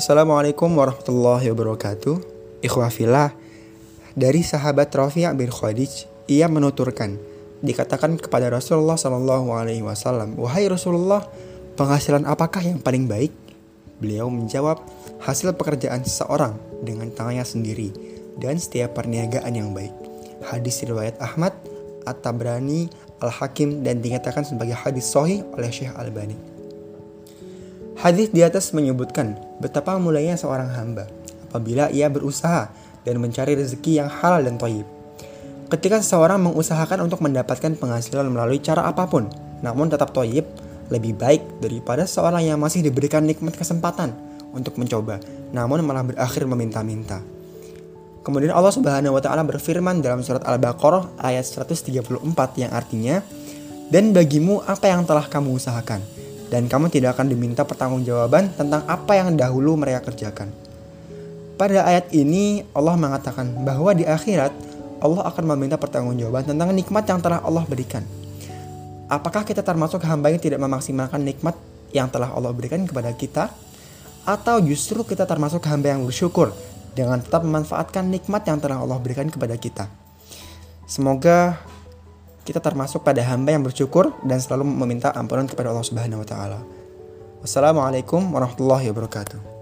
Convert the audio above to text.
Assalamualaikum warahmatullahi wabarakatuh. Ikhwafillah, dari sahabat Rafi' bin Khadij, ia menuturkan, dikatakan kepada Rasulullah Shallallahu Alaihi Wasallam, wahai Rasulullah, penghasilan apakah yang paling baik? Beliau menjawab, hasil pekerjaan seseorang dengan tangannya sendiri dan setiap perniagaan yang baik. Hadis riwayat Ahmad, At-Tabrani, Al-Hakim dan dinyatakan sebagai hadis sahih oleh Syekh Albani. Hadis di atas menyebutkan betapa mulainya seorang hamba apabila ia berusaha dan mencari rezeki yang halal dan toyib. Ketika seseorang mengusahakan untuk mendapatkan penghasilan melalui cara apa pun, namun tetap toyib, lebih baik daripada seorang yang masih diberikan nikmat kesempatan untuk mencoba, namun malah berakhir meminta-minta. Kemudian Allah Subhanahu wa taala berfirman dalam surat Al-Baqarah ayat 134 yang artinya, "Dan bagimu apa yang telah kamu usahakan, dan kamu tidak akan diminta pertanggungjawaban tentang apa yang dahulu mereka kerjakan. Pada ayat ini Allah mengatakan bahwa di akhirat Allah akan meminta pertanggungjawaban tentang nikmat yang telah Allah berikan. Apakah kita termasuk hamba yang tidak memaksimalkan nikmat yang telah Allah berikan kepada kita? Atau justru kita termasuk hamba yang bersyukur dengan tetap memanfaatkan nikmat yang telah Allah berikan kepada kita? Semoga kita termasuk pada hamba yang bersyukur dan selalu meminta ampunan kepada Allah Subhanahu wa taala. Wassalamualaikum warahmatullahi wabarakatuh.